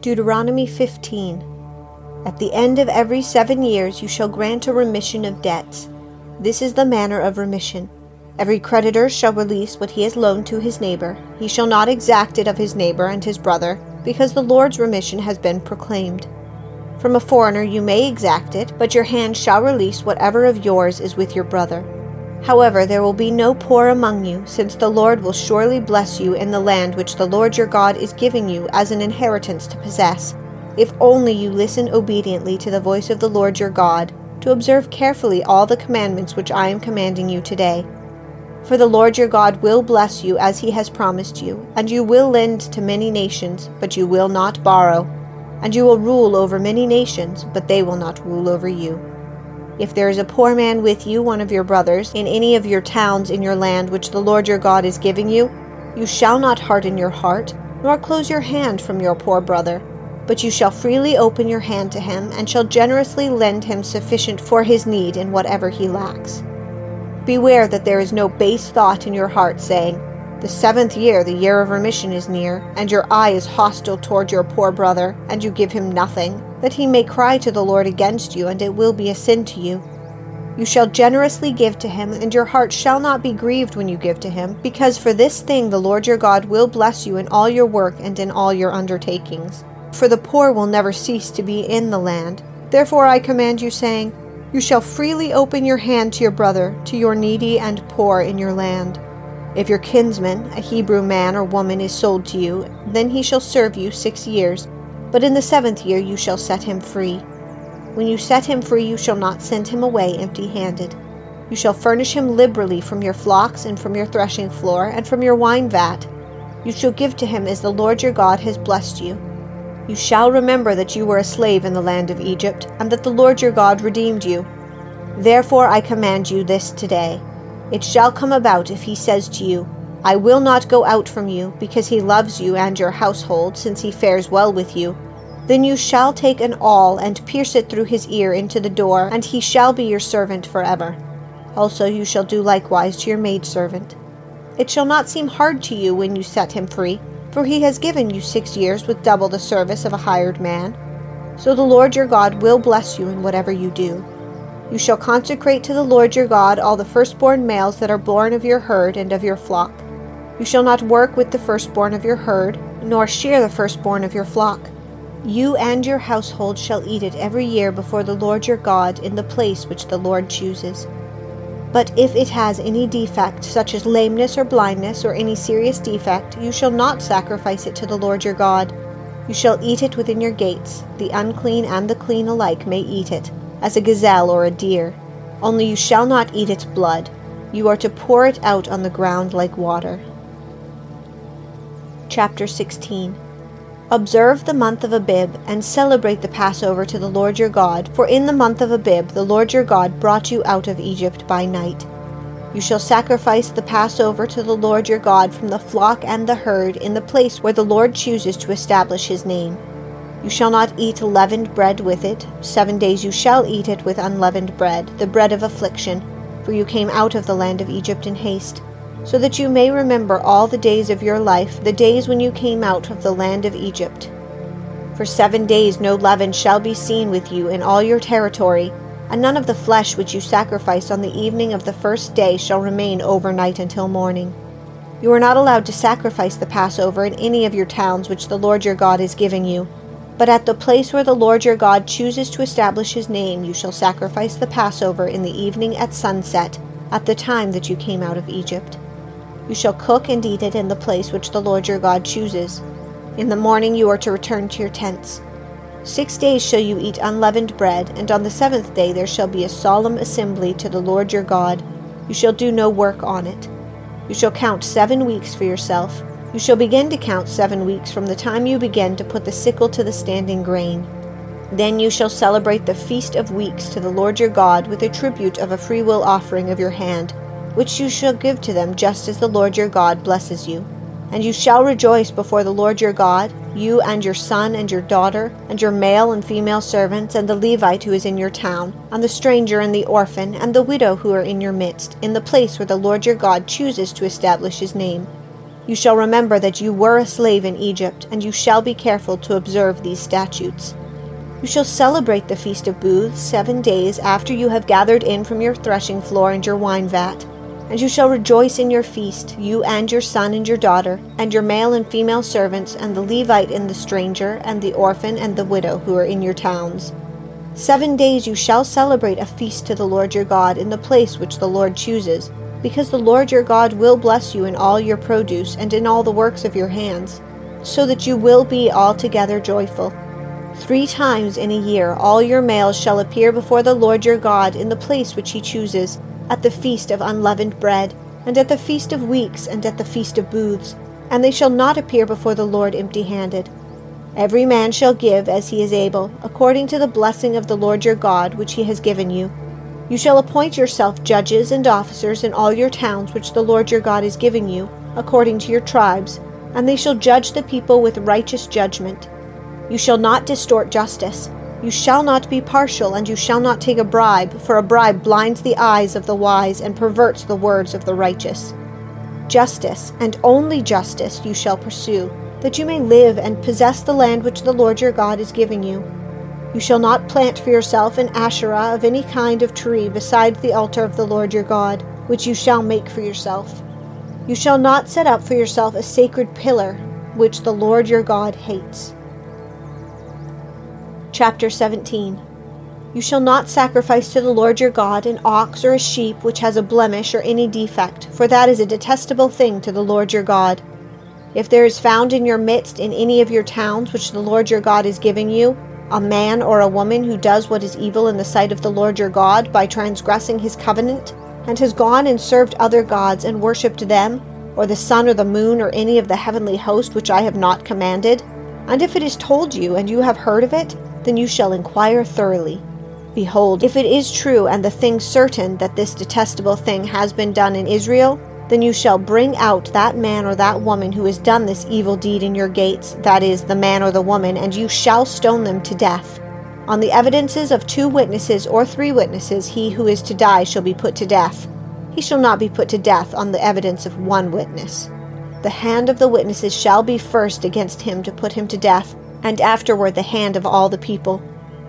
Deuteronomy 15. At the end of every seven years you shall grant a remission of debts. This is the manner of remission. Every creditor shall release what he has loaned to his neighbor. He shall not exact it of his neighbor and his brother, because the Lord's remission has been proclaimed. From a foreigner you may exact it, but your hand shall release whatever of yours is with your brother. However, there will be no poor among you, since the Lord will surely bless you in the land which the Lord your God is giving you as an inheritance to possess, if only you listen obediently to the voice of the Lord your God, to observe carefully all the commandments which I am commanding you today. For the Lord your God will bless you as he has promised you, and you will lend to many nations, but you will not borrow, and you will rule over many nations, but they will not rule over you. If there is a poor man with you, one of your brothers, in any of your towns in your land which the Lord your God is giving you, you shall not harden your heart, nor close your hand from your poor brother, but you shall freely open your hand to him, and shall generously lend him sufficient for his need in whatever he lacks. Beware that there is no base thought in your heart, saying, The seventh year, the year of remission, is near, and your eye is hostile toward your poor brother, and you give him nothing that he may cry to the Lord against you, and it will be a sin to you. You shall generously give to him, and your heart shall not be grieved when you give to him, because for this thing the Lord your God will bless you in all your work and in all your undertakings. For the poor will never cease to be in the land. Therefore I command you, saying, You shall freely open your hand to your brother, to your needy and poor in your land. If your kinsman, a Hebrew man or woman, is sold to you, then he shall serve you six years but in the seventh year you shall set him free. When you set him free, you shall not send him away empty handed. You shall furnish him liberally from your flocks and from your threshing floor and from your wine vat. You shall give to him as the Lord your God has blessed you. You shall remember that you were a slave in the land of Egypt, and that the Lord your God redeemed you. Therefore I command you this today. It shall come about if he says to you, I will not go out from you, because he loves you and your household, since he fares well with you. Then you shall take an awl and pierce it through his ear into the door, and he shall be your servant forever. Also you shall do likewise to your maidservant. It shall not seem hard to you when you set him free, for he has given you six years with double the service of a hired man. So the Lord your God will bless you in whatever you do. You shall consecrate to the Lord your God all the firstborn males that are born of your herd and of your flock. You shall not work with the firstborn of your herd, nor shear the firstborn of your flock. You and your household shall eat it every year before the Lord your God in the place which the Lord chooses. But if it has any defect, such as lameness or blindness, or any serious defect, you shall not sacrifice it to the Lord your God. You shall eat it within your gates. The unclean and the clean alike may eat it, as a gazelle or a deer. Only you shall not eat its blood. You are to pour it out on the ground like water. Chapter 16 Observe the month of Abib, and celebrate the Passover to the Lord your God, for in the month of Abib the Lord your God brought you out of Egypt by night. You shall sacrifice the Passover to the Lord your God from the flock and the herd in the place where the Lord chooses to establish his name. You shall not eat leavened bread with it. Seven days you shall eat it with unleavened bread, the bread of affliction, for you came out of the land of Egypt in haste so that you may remember all the days of your life, the days when you came out of the land of Egypt. For seven days no leaven shall be seen with you in all your territory, and none of the flesh which you sacrifice on the evening of the first day shall remain overnight until morning. You are not allowed to sacrifice the Passover in any of your towns which the Lord your God is giving you. But at the place where the Lord your God chooses to establish his name, you shall sacrifice the Passover in the evening at sunset, at the time that you came out of Egypt. You shall cook and eat it in the place which the Lord your God chooses. In the morning you are to return to your tents. Six days shall you eat unleavened bread, and on the seventh day there shall be a solemn assembly to the Lord your God. You shall do no work on it. You shall count seven weeks for yourself. You shall begin to count seven weeks from the time you begin to put the sickle to the standing grain. Then you shall celebrate the feast of weeks to the Lord your God with a tribute of a freewill offering of your hand which you shall give to them just as the Lord your God blesses you. And you shall rejoice before the Lord your God, you and your son and your daughter, and your male and female servants, and the Levite who is in your town, and the stranger and the orphan, and the widow who are in your midst, in the place where the Lord your God chooses to establish his name. You shall remember that you were a slave in Egypt, and you shall be careful to observe these statutes. You shall celebrate the Feast of Booths seven days after you have gathered in from your threshing floor and your wine vat. And you shall rejoice in your feast, you and your son and your daughter, and your male and female servants, and the Levite and the stranger, and the orphan and the widow who are in your towns. Seven days you shall celebrate a feast to the Lord your God in the place which the Lord chooses because the Lord your God will bless you in all your produce and in all the works of your hands, so that you will be altogether joyful. Three times in a year all your males shall appear before the Lord your God in the place which he chooses, at the feast of unleavened bread, and at the feast of weeks, and at the feast of booths, and they shall not appear before the Lord empty handed. Every man shall give as he is able, according to the blessing of the Lord your God which he has given you you shall appoint yourself judges and officers in all your towns which the Lord your God is giving you, according to your tribes, and they shall judge the people with righteous judgment. You shall not distort justice. You shall not be partial, and you shall not take a bribe, for a bribe blinds the eyes of the wise and perverts the words of the righteous. Justice, and only justice, you shall pursue, that you may live and possess the land which the Lord your God is giving you. You shall not plant for yourself an Asherah of any kind of tree beside the altar of the Lord your God, which you shall make for yourself. You shall not set up for yourself a sacred pillar, which the Lord your God hates. Chapter 17 You shall not sacrifice to the Lord your God an ox or a sheep which has a blemish or any defect, for that is a detestable thing to the Lord your God. If there is found in your midst in any of your towns which the Lord your God is giving you, a man or a woman who does what is evil in the sight of the Lord your God by transgressing his covenant, and has gone and served other gods and worshipped them, or the sun or the moon or any of the heavenly host which I have not commanded, and if it is told you and you have heard of it, then you shall inquire thoroughly. Behold, if it is true and the thing certain that this detestable thing has been done in Israel, then you shall bring out that man or that woman who has done this evil deed in your gates, that is, the man or the woman, and you shall stone them to death. On the evidences of two witnesses or three witnesses, he who is to die shall be put to death. He shall not be put to death on the evidence of one witness. The hand of the witnesses shall be first against him to put him to death, and afterward the hand of all the people.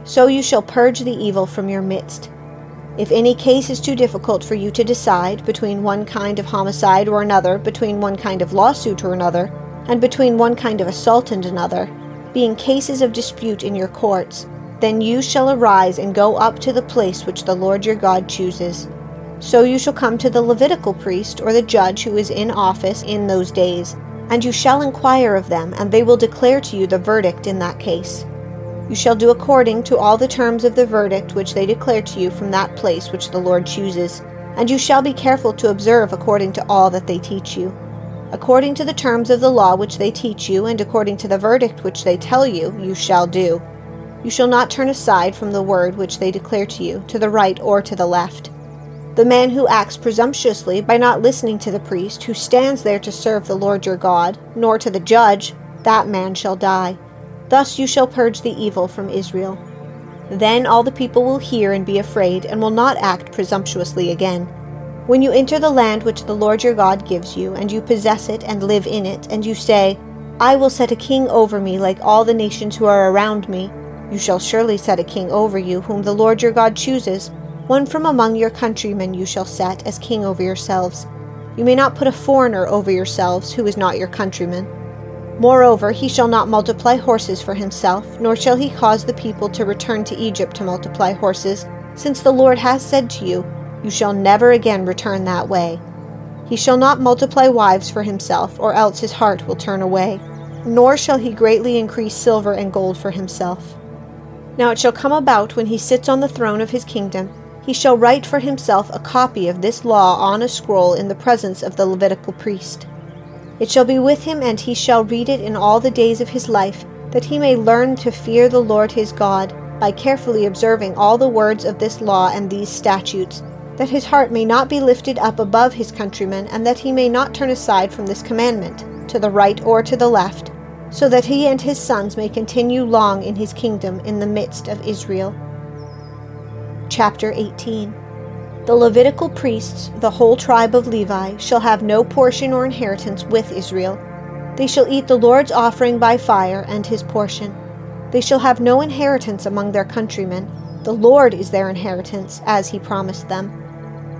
So you shall purge the evil from your midst. If any case is too difficult for you to decide between one kind of homicide or another, between one kind of lawsuit or another, and between one kind of assault and another, being cases of dispute in your courts, then you shall arise and go up to the place which the Lord your God chooses. So you shall come to the Levitical priest or the judge who is in office in those days, and you shall inquire of them, and they will declare to you the verdict in that case. You shall do according to all the terms of the verdict which they declare to you from that place which the Lord chooses, and you shall be careful to observe according to all that they teach you. According to the terms of the law which they teach you, and according to the verdict which they tell you, you shall do. You shall not turn aside from the word which they declare to you, to the right or to the left. The man who acts presumptuously by not listening to the priest who stands there to serve the Lord your God, nor to the judge, that man shall die. Thus you shall purge the evil from Israel. Then all the people will hear and be afraid, and will not act presumptuously again. When you enter the land which the Lord your God gives you, and you possess it and live in it, and you say, I will set a king over me like all the nations who are around me, you shall surely set a king over you, whom the Lord your God chooses. One from among your countrymen you shall set as king over yourselves. You may not put a foreigner over yourselves who is not your countryman. Moreover, he shall not multiply horses for himself, nor shall he cause the people to return to Egypt to multiply horses, since the Lord has said to you, You shall never again return that way. He shall not multiply wives for himself, or else his heart will turn away, nor shall he greatly increase silver and gold for himself. Now it shall come about when he sits on the throne of his kingdom, he shall write for himself a copy of this law on a scroll in the presence of the Levitical priest. It shall be with him, and he shall read it in all the days of his life, that he may learn to fear the Lord his God, by carefully observing all the words of this law and these statutes, that his heart may not be lifted up above his countrymen, and that he may not turn aside from this commandment, to the right or to the left, so that he and his sons may continue long in his kingdom in the midst of Israel. Chapter 18 The Levitical priests, the whole tribe of Levi, shall have no portion or inheritance with Israel. They shall eat the Lord's offering by fire and his portion. They shall have no inheritance among their countrymen. The Lord is their inheritance, as he promised them.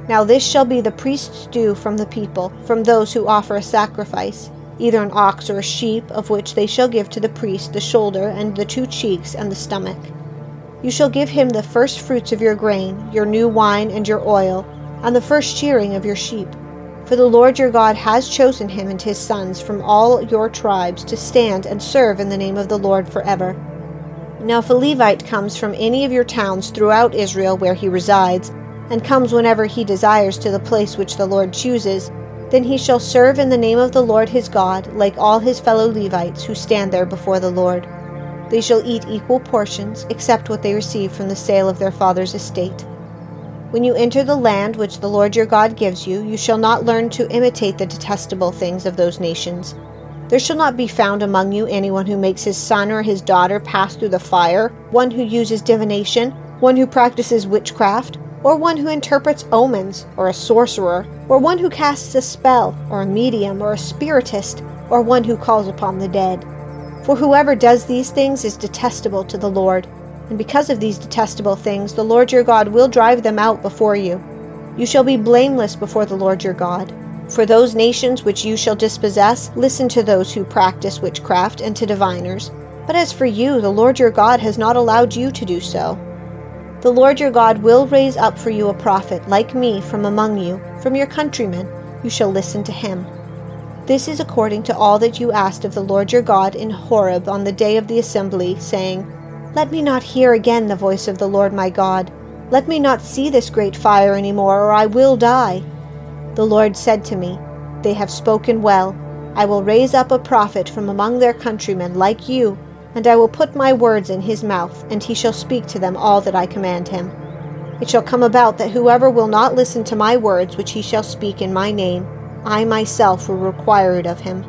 Now this shall be the priest's due from the people, from those who offer a sacrifice, either an ox or a sheep, of which they shall give to the priest the shoulder and the two cheeks and the stomach. You shall give him the first fruits of your grain, your new wine and your oil, and the first shearing of your sheep. For the Lord your God has chosen him and his sons from all your tribes to stand and serve in the name of the Lord forever. Now, if a Levite comes from any of your towns throughout Israel where he resides, and comes whenever he desires to the place which the Lord chooses, then he shall serve in the name of the Lord his God, like all his fellow Levites who stand there before the Lord. They shall eat equal portions, except what they receive from the sale of their father's estate. When you enter the land which the Lord your God gives you, you shall not learn to imitate the detestable things of those nations. There shall not be found among you anyone who makes his son or his daughter pass through the fire, one who uses divination, one who practices witchcraft, or one who interprets omens, or a sorcerer, or one who casts a spell, or a medium, or a spiritist, or one who calls upon the dead. For whoever does these things is detestable to the Lord, and because of these detestable things, the Lord your God will drive them out before you. You shall be blameless before the Lord your God. For those nations which you shall dispossess, listen to those who practice witchcraft and to diviners. But as for you, the Lord your God has not allowed you to do so. The Lord your God will raise up for you a prophet like me from among you, from your countrymen. You shall listen to him. This is according to all that you asked of the Lord your God in Horeb on the day of the assembly, saying, Let me not hear again the voice of the Lord my God. Let me not see this great fire any more, or I will die. The Lord said to me, They have spoken well. I will raise up a prophet from among their countrymen like you, and I will put my words in his mouth, and he shall speak to them all that I command him. It shall come about that whoever will not listen to my words which he shall speak in my name, I myself will require it of him.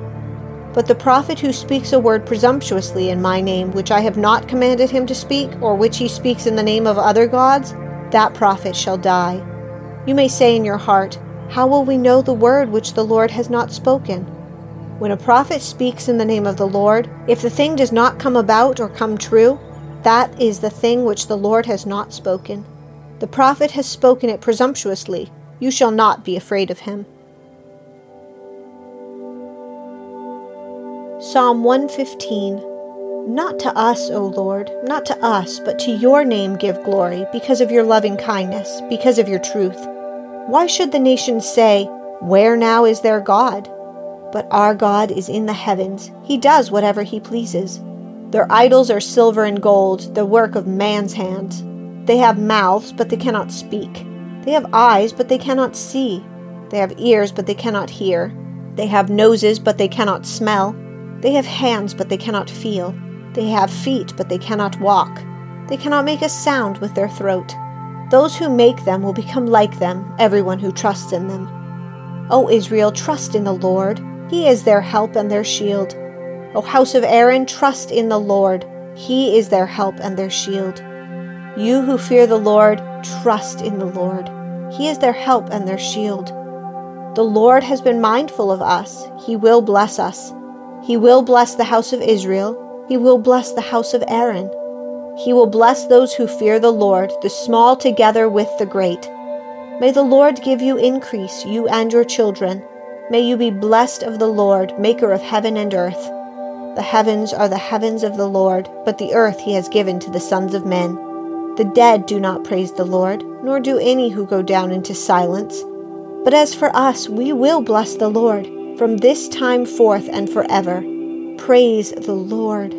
But the prophet who speaks a word presumptuously in my name, which I have not commanded him to speak, or which he speaks in the name of other gods, that prophet shall die. You may say in your heart, How will we know the word which the Lord has not spoken? When a prophet speaks in the name of the Lord, if the thing does not come about or come true, that is the thing which the Lord has not spoken. The prophet has spoken it presumptuously. You shall not be afraid of him. Psalm 115 Not to us, O Lord, not to us, but to your name give glory, because of your loving kindness, because of your truth. Why should the nations say, Where now is their God? But our God is in the heavens, He does whatever He pleases. Their idols are silver and gold, the work of man's hands. They have mouths, but they cannot speak. They have eyes, but they cannot see. They have ears, but they cannot hear. They have noses, but they cannot smell. They have hands, but they cannot feel. They have feet, but they cannot walk. They cannot make a sound with their throat. Those who make them will become like them, everyone who trusts in them. O Israel, trust in the Lord. He is their help and their shield. O house of Aaron, trust in the Lord. He is their help and their shield. You who fear the Lord, trust in the Lord. He is their help and their shield. The Lord has been mindful of us. He will bless us. He will bless the house of Israel. He will bless the house of Aaron. He will bless those who fear the Lord, the small together with the great. May the Lord give you increase, you and your children. May you be blessed of the Lord, maker of heaven and earth. The heavens are the heavens of the Lord, but the earth he has given to the sons of men. The dead do not praise the Lord, nor do any who go down into silence. But as for us, we will bless the Lord from this time forth and forever. Praise the Lord.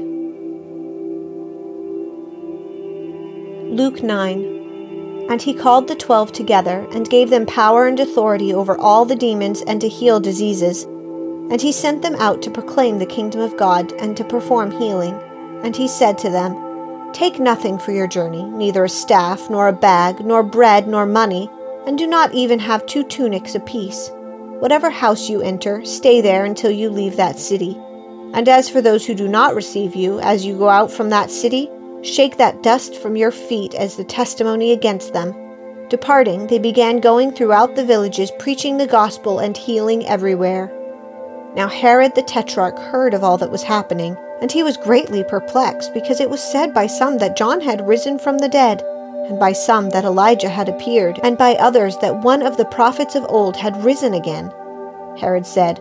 Luke 9 And he called the twelve together, and gave them power and authority over all the demons and to heal diseases. And he sent them out to proclaim the kingdom of God and to perform healing. And he said to them, Take nothing for your journey, neither a staff, nor a bag, nor bread, nor money, and do not even have two tunics apiece Whatever house you enter, stay there until you leave that city. And as for those who do not receive you, as you go out from that city, shake that dust from your feet as the testimony against them. Departing, they began going throughout the villages, preaching the gospel and healing everywhere. Now Herod the Tetrarch heard of all that was happening, and he was greatly perplexed, because it was said by some that John had risen from the dead, and by some that Elijah had appeared, and by others that one of the prophets of old had risen again. Herod said,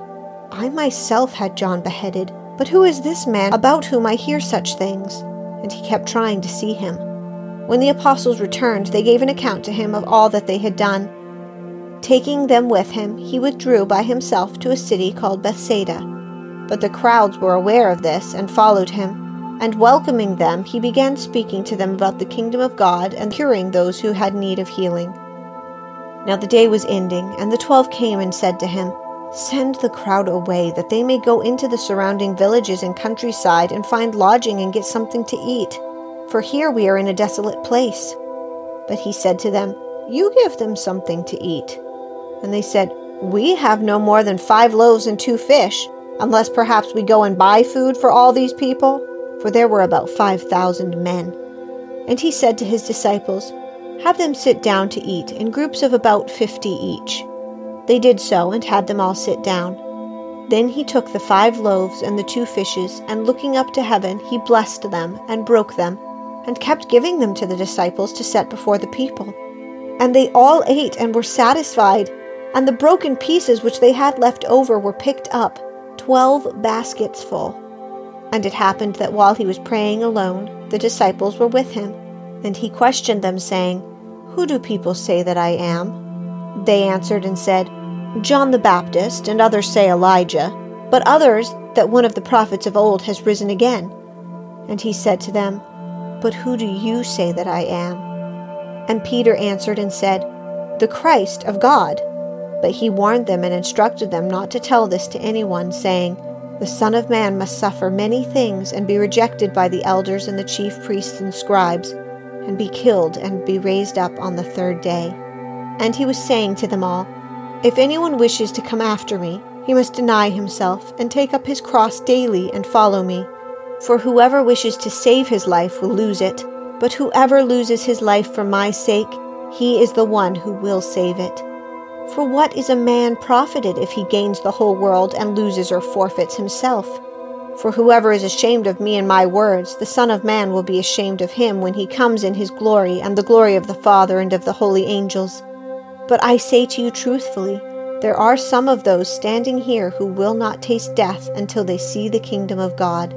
I myself had John beheaded, but who is this man about whom I hear such things? And he kept trying to see him. When the apostles returned, they gave an account to him of all that they had done. Taking them with him, he withdrew by himself to a city called Bethsaida. But the crowds were aware of this and followed him. And welcoming them, he began speaking to them about the kingdom of God and curing those who had need of healing. Now the day was ending, and the twelve came and said to him, Send the crowd away, that they may go into the surrounding villages and countryside and find lodging and get something to eat. For here we are in a desolate place. But he said to them, You give them something to eat. And they said, We have no more than five loaves and two fish, unless perhaps we go and buy food for all these people. For there were about five thousand men. And he said to his disciples, Have them sit down to eat in groups of about fifty each. They did so, and had them all sit down. Then he took the five loaves and the two fishes, and looking up to heaven, he blessed them, and broke them, and kept giving them to the disciples to set before the people. And they all ate and were satisfied, and the broken pieces which they had left over were picked up, twelve baskets full. And it happened that while he was praying alone, the disciples were with him, and he questioned them, saying, Who do people say that I am? They answered and said, John the Baptist, and others say Elijah, but others that one of the prophets of old has risen again. And he said to them, But who do you say that I am? And Peter answered and said, The Christ of God. But he warned them and instructed them not to tell this to anyone, saying, The Son of Man must suffer many things and be rejected by the elders and the chief priests and scribes, and be killed and be raised up on the third day. And he was saying to them all, if anyone wishes to come after me, he must deny himself and take up his cross daily and follow me. For whoever wishes to save his life will lose it, but whoever loses his life for my sake, he is the one who will save it. For what is a man profited if he gains the whole world and loses or forfeits himself? For whoever is ashamed of me and my words, the Son of Man will be ashamed of him when he comes in his glory and the glory of the Father and of the holy angels. But I say to you truthfully, there are some of those standing here who will not taste death until they see the kingdom of God.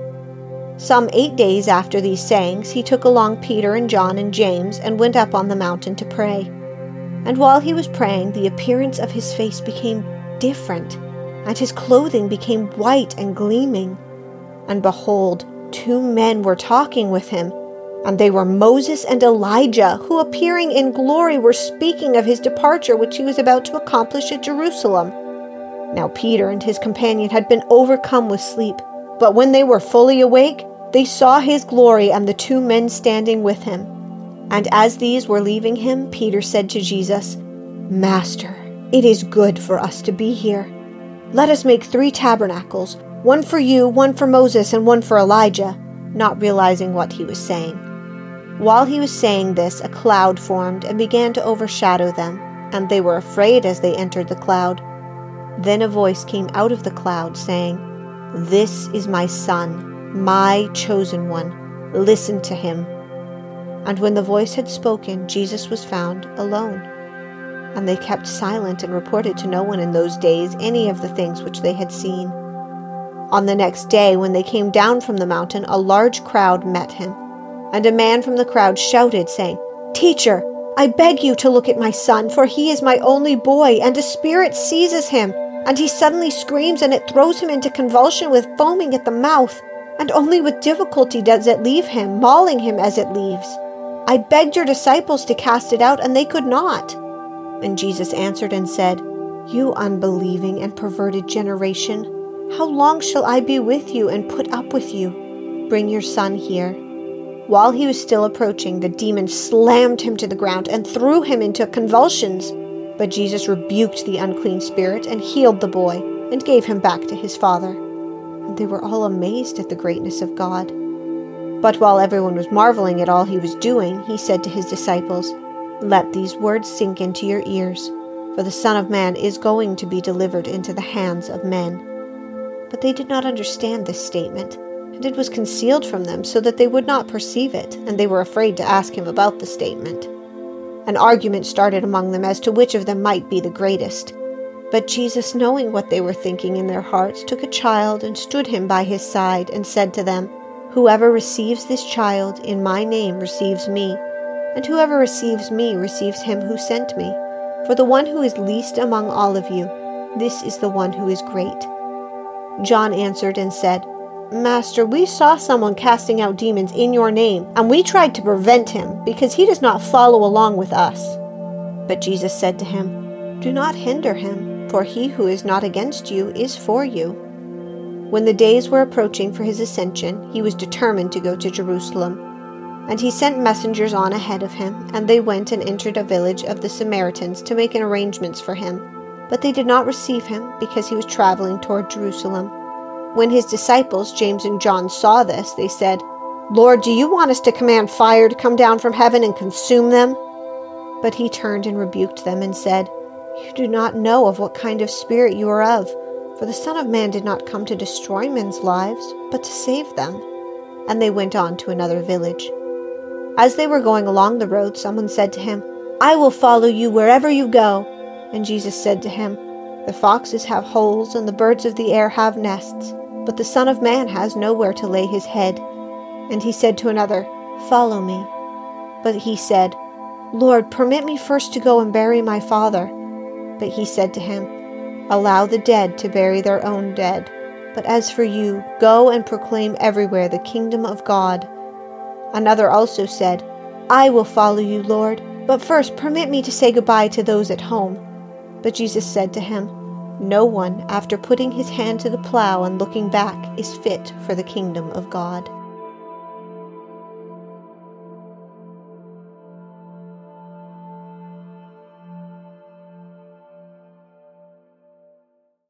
Some eight days after these sayings, he took along Peter and John and James and went up on the mountain to pray. And while he was praying, the appearance of his face became different, and his clothing became white and gleaming. And behold, two men were talking with him and they were Moses and Elijah, who appearing in glory were speaking of his departure, which he was about to accomplish at Jerusalem. Now Peter and his companion had been overcome with sleep, but when they were fully awake, they saw his glory and the two men standing with him. And as these were leaving him, Peter said to Jesus, Master, it is good for us to be here. Let us make three tabernacles one for you, one for Moses, and one for Elijah, not realizing what he was saying. While he was saying this, a cloud formed and began to overshadow them, and they were afraid as they entered the cloud. Then a voice came out of the cloud, saying, This is my Son, my chosen one. Listen to him. And when the voice had spoken, Jesus was found alone. And they kept silent and reported to no one in those days any of the things which they had seen. On the next day, when they came down from the mountain, a large crowd met him and a man from the crowd shouted, saying, Teacher, I beg you to look at my son, for he is my only boy, and a spirit seizes him, and he suddenly screams, and it throws him into convulsion with foaming at the mouth, and only with difficulty does it leave him, mauling him as it leaves. I begged your disciples to cast it out, and they could not. And Jesus answered and said, You unbelieving and perverted generation, how long shall I be with you and put up with you? Bring your son here. While he was still approaching, the demon slammed him to the ground and threw him into convulsions. But Jesus rebuked the unclean spirit and healed the boy and gave him back to his father. And they were all amazed at the greatness of God. But while everyone was marveling at all he was doing, he said to his disciples, Let these words sink into your ears, for the Son of Man is going to be delivered into the hands of men. But they did not understand this statement, and it was concealed from them so that they would not perceive it, and they were afraid to ask him about the statement. An argument started among them as to which of them might be the greatest. But Jesus, knowing what they were thinking in their hearts, took a child and stood him by his side, and said to them, Whoever receives this child in my name receives me, and whoever receives me receives him who sent me. For the one who is least among all of you, this is the one who is great. John answered and said, Master, we saw someone casting out demons in your name, and we tried to prevent him, because he does not follow along with us. But Jesus said to him, Do not hinder him, for he who is not against you is for you. When the days were approaching for his ascension, he was determined to go to Jerusalem. And he sent messengers on ahead of him, and they went and entered a village of the Samaritans to make arrangements for him. But they did not receive him, because he was traveling toward Jerusalem. When his disciples, James and John, saw this, they said, Lord, do you want us to command fire to come down from heaven and consume them? But he turned and rebuked them and said, You do not know of what kind of spirit you are of, for the Son of Man did not come to destroy men's lives, but to save them. And they went on to another village. As they were going along the road, someone said to him, I will follow you wherever you go. And Jesus said to him, The foxes have holes, and the birds of the air have nests but the Son of Man has nowhere to lay his head. And he said to another, Follow me. But he said, Lord, permit me first to go and bury my father. But he said to him, Allow the dead to bury their own dead. But as for you, go and proclaim everywhere the kingdom of God. Another also said, I will follow you, Lord, but first permit me to say goodbye to those at home. But Jesus said to him, no one, after putting his hand to the plow and looking back, is fit for the kingdom of God.